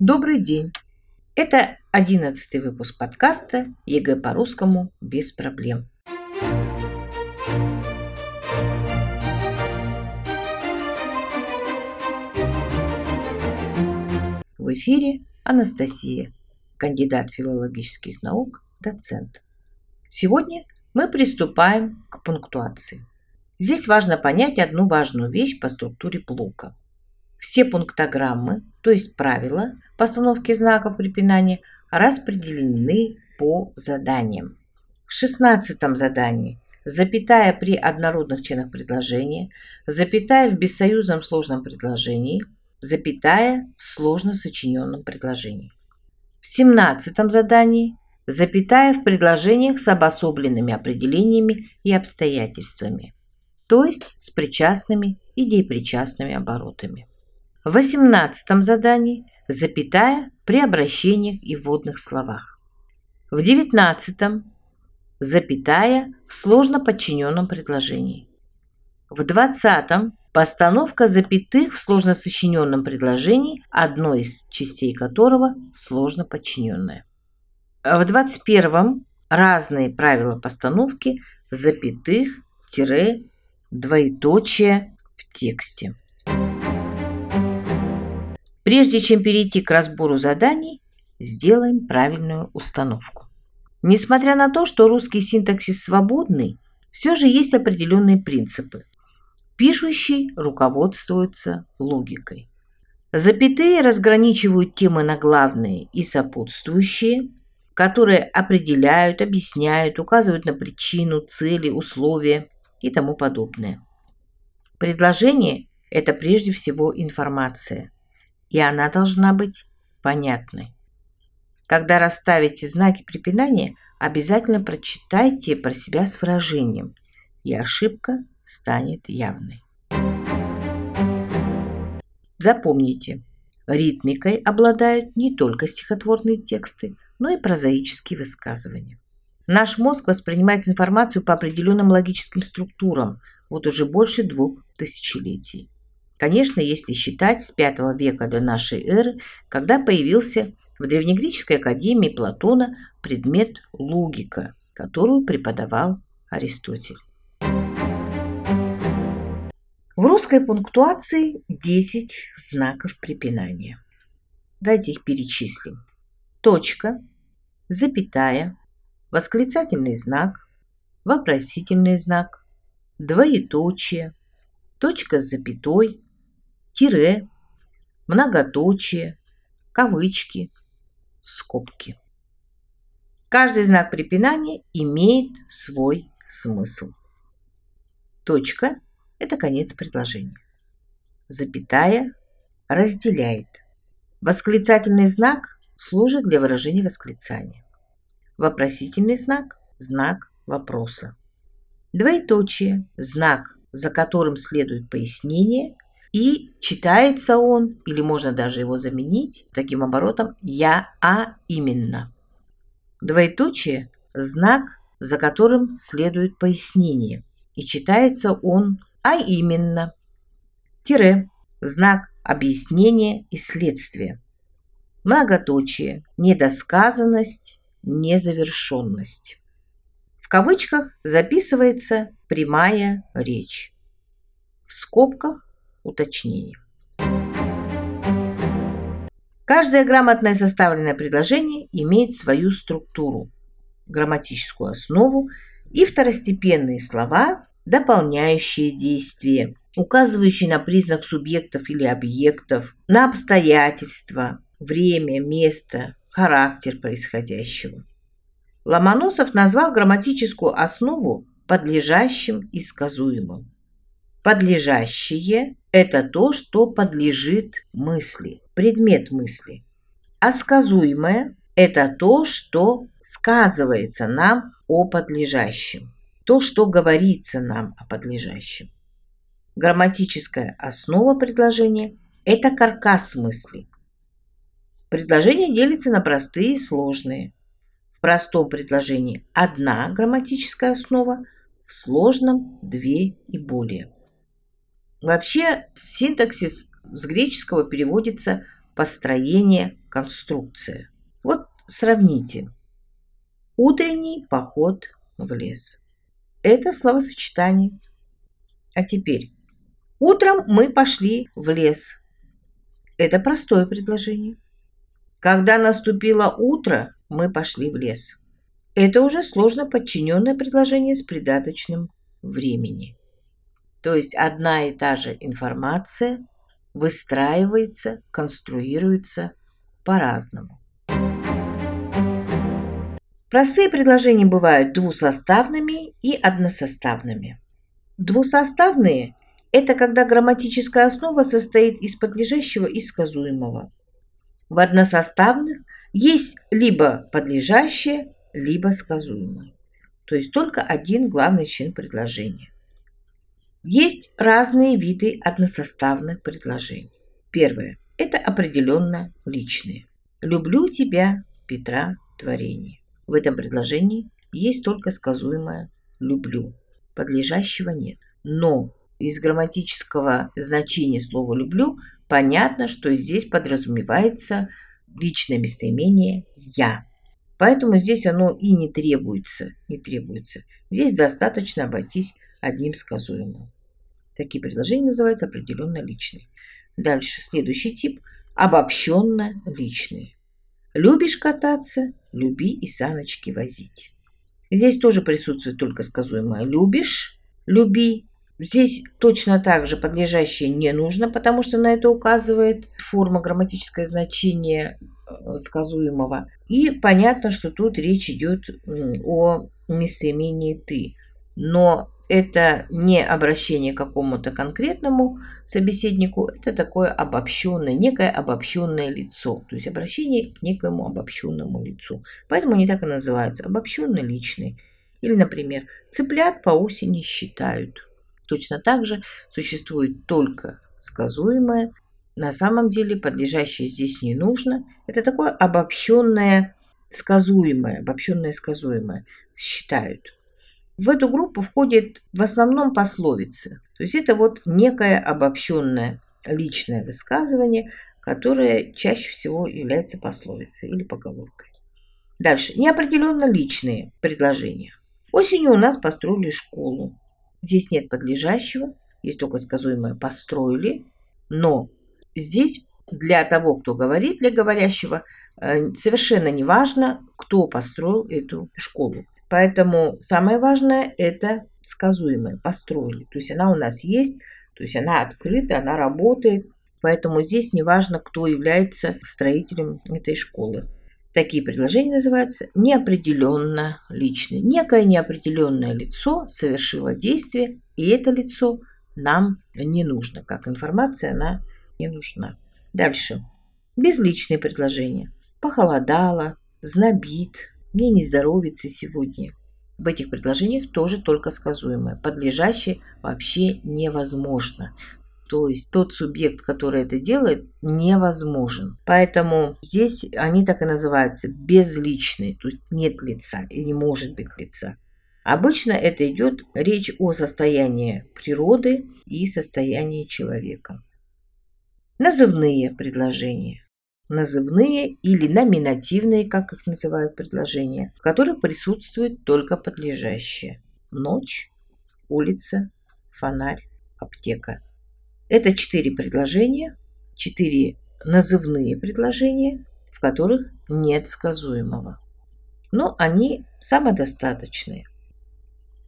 Добрый день! Это одиннадцатый выпуск подкаста ЕГЭ по-русскому без проблем. В эфире Анастасия, кандидат филологических наук, доцент. Сегодня мы приступаем к пунктуации. Здесь важно понять одну важную вещь по структуре блока – все пунктограммы, то есть правила постановки знаков препинания, распределены по заданиям. В шестнадцатом задании запятая при однородных членах предложения, запятая в бессоюзном сложном предложении, запятая в сложно сочиненном предложении. В семнадцатом задании запятая в предложениях с обособленными определениями и обстоятельствами, то есть с причастными и депричастными оборотами. В восемнадцатом задании запятая при обращениях и вводных словах. В девятнадцатом запятая в сложно подчиненном предложении. В двадцатом постановка запятых в сложно сочиненном предложении, одной из частей которого сложно подчиненная. В двадцать первом разные правила постановки запятых, тире, двоеточие в тексте. Прежде чем перейти к разбору заданий, сделаем правильную установку. Несмотря на то, что русский синтаксис свободный, все же есть определенные принципы. Пишущий руководствуется логикой. Запятые разграничивают темы на главные и сопутствующие, которые определяют, объясняют, указывают на причину, цели, условия и тому подобное. Предложение – это прежде всего информация – и она должна быть понятной. Когда расставите знаки препинания, обязательно прочитайте про себя с выражением, и ошибка станет явной. Запомните, ритмикой обладают не только стихотворные тексты, но и прозаические высказывания. Наш мозг воспринимает информацию по определенным логическим структурам вот уже больше двух тысячелетий. Конечно, если считать с V века до нашей эры, когда появился в древнегреческой академии Платона предмет логика, которую преподавал Аристотель. В русской пунктуации 10 знаков препинания. Давайте их перечислим. Точка, запятая, восклицательный знак, вопросительный знак, двоеточие, точка с запятой, тире, многоточие, кавычки, скобки. Каждый знак препинания имеет свой смысл. Точка – это конец предложения. Запятая разделяет. Восклицательный знак служит для выражения восклицания. Вопросительный знак – знак вопроса. Двоеточие – знак, за которым следует пояснение – и читается он, или можно даже его заменить таким оборотом «я, а именно». Двоеточие – знак, за которым следует пояснение, и читается он «а именно». Тире – знак объяснения и следствия. Многоточие – недосказанность, незавершенность. В кавычках записывается прямая речь. В скобках уточнений. Каждое грамотное составленное предложение имеет свою структуру, грамматическую основу и второстепенные слова, дополняющие действие, указывающие на признак субъектов или объектов, на обстоятельства, время, место, характер происходящего. Ломоносов назвал грамматическую основу подлежащим и сказуемым. Подлежащее – это то, что подлежит мысли, предмет мысли. А сказуемое – это то, что сказывается нам о подлежащем, то, что говорится нам о подлежащем. Грамматическая основа предложения – это каркас мысли. Предложение делится на простые и сложные. В простом предложении одна грамматическая основа, в сложном – две и более. Вообще синтаксис с греческого переводится построение, конструкция. Вот сравните. Утренний поход в лес. Это словосочетание. А теперь. Утром мы пошли в лес. Это простое предложение. Когда наступило утро, мы пошли в лес. Это уже сложно подчиненное предложение с придаточным времени. То есть одна и та же информация выстраивается, конструируется по-разному. Простые предложения бывают двусоставными и односоставными. Двусоставные – это когда грамматическая основа состоит из подлежащего и сказуемого. В односоставных есть либо подлежащее, либо сказуемое. То есть только один главный чин предложения. Есть разные виды односоставных предложений. Первое – это определенно личные. «Люблю тебя, Петра, творение». В этом предложении есть только сказуемое «люблю». Подлежащего нет. Но из грамматического значения слова «люблю» понятно, что здесь подразумевается личное местоимение «я». Поэтому здесь оно и не требуется, не требуется. Здесь достаточно обойтись одним сказуемым. Такие предложения называются определенно личные. Дальше следующий тип – обобщенно личные. Любишь кататься – люби и саночки возить. Здесь тоже присутствует только сказуемое «любишь», «люби». Здесь точно так же подлежащее не нужно, потому что на это указывает форма грамматическое значение э, сказуемого. И понятно, что тут речь идет о местоимении «ты». Но это не обращение к какому-то конкретному собеседнику, это такое обобщенное, некое обобщенное лицо, то есть обращение к некоему обобщенному лицу. Поэтому они так и называются, обобщенно личные. Или, например, цыплят по осени считают. Точно так же существует только сказуемое, на самом деле подлежащее здесь не нужно. Это такое обобщенное сказуемое, обобщенное сказуемое считают. В эту группу входит в основном пословицы. То есть это вот некое обобщенное личное высказывание, которое чаще всего является пословицей или поговоркой. Дальше. Неопределенно личные предложения. Осенью у нас построили школу. Здесь нет подлежащего, есть только сказуемое «построили», но здесь для того, кто говорит, для говорящего, э, совершенно не важно, кто построил эту школу. Поэтому самое важное – это сказуемое, построили. То есть она у нас есть, то есть она открыта, она работает. Поэтому здесь не важно, кто является строителем этой школы. Такие предложения называются неопределенно личные. Некое неопределенное лицо совершило действие, и это лицо нам не нужно. Как информация она не нужна. Дальше. Безличные предложения. Похолодало, знобит, мне не здоровится сегодня. В этих предложениях тоже только сказуемое. Подлежащее вообще невозможно. То есть тот субъект, который это делает, невозможен. Поэтому здесь они так и называются безличные, то есть нет лица и не может быть лица. Обычно это идет речь о состоянии природы и состоянии человека. Назывные предложения назывные или номинативные, как их называют предложения, в которых присутствует только подлежащее. Ночь, улица, фонарь, аптека. Это четыре предложения, четыре назывные предложения, в которых нет сказуемого. Но они самодостаточные.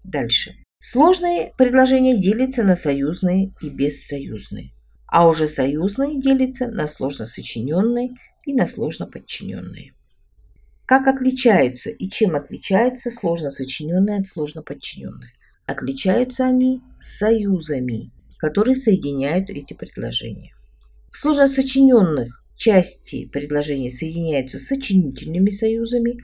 Дальше. Сложные предложения делятся на союзные и бессоюзные а уже союзные делятся на сложно сочиненные и на сложно подчиненные. Как отличаются и чем отличаются сложно сочиненные от сложно подчиненных? Отличаются они союзами, которые соединяют эти предложения. В сложно сочиненных части предложения соединяются с сочинительными союзами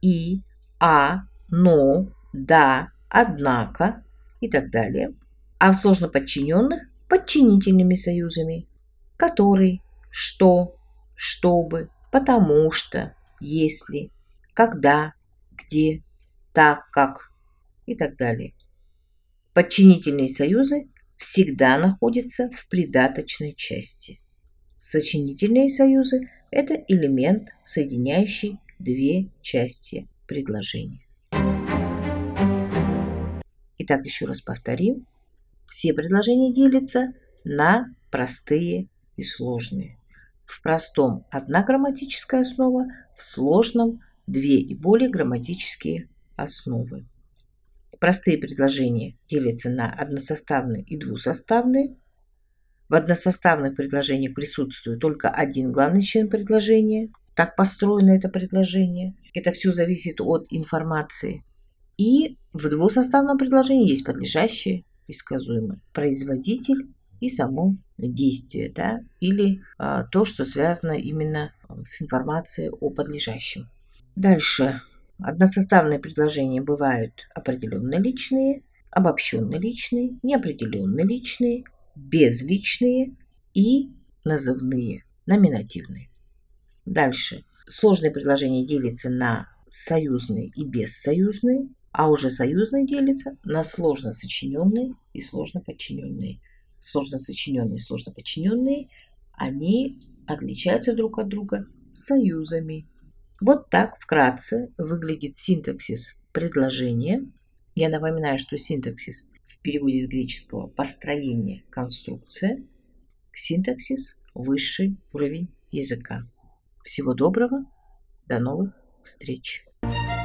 и, а, но, да, однако и так далее. А в сложно подчиненных подчинительными союзами, который, что, чтобы, потому что, если, когда, где, так как и так далее. Подчинительные союзы всегда находятся в придаточной части. Сочинительные союзы – это элемент, соединяющий две части предложения. Итак, еще раз повторим. Все предложения делятся на простые и сложные. В простом одна грамматическая основа, в сложном две и более грамматические основы. Простые предложения делятся на односоставные и двусоставные. В односоставных предложениях присутствует только один главный член предложения. Так построено это предложение. Это все зависит от информации. И в двусоставном предложении есть подлежащее и сказуемое. Производитель и само действие, да, или а, то, что связано именно с информацией о подлежащем. Дальше. Односоставные предложения бывают определенно личные, обобщенно личные, неопределенно личные, безличные и назывные, номинативные. Дальше. Сложные предложения делятся на союзные и бессоюзные, а уже союзные делятся на сложно сочиненные и сложно подчиненные сложно сочиненные и сложно подчиненные, они отличаются друг от друга союзами. Вот так вкратце выглядит синтаксис предложения. Я напоминаю, что синтаксис в переводе с греческого построение, конструкция, синтаксис – высший уровень языка. Всего доброго, до новых встреч! thank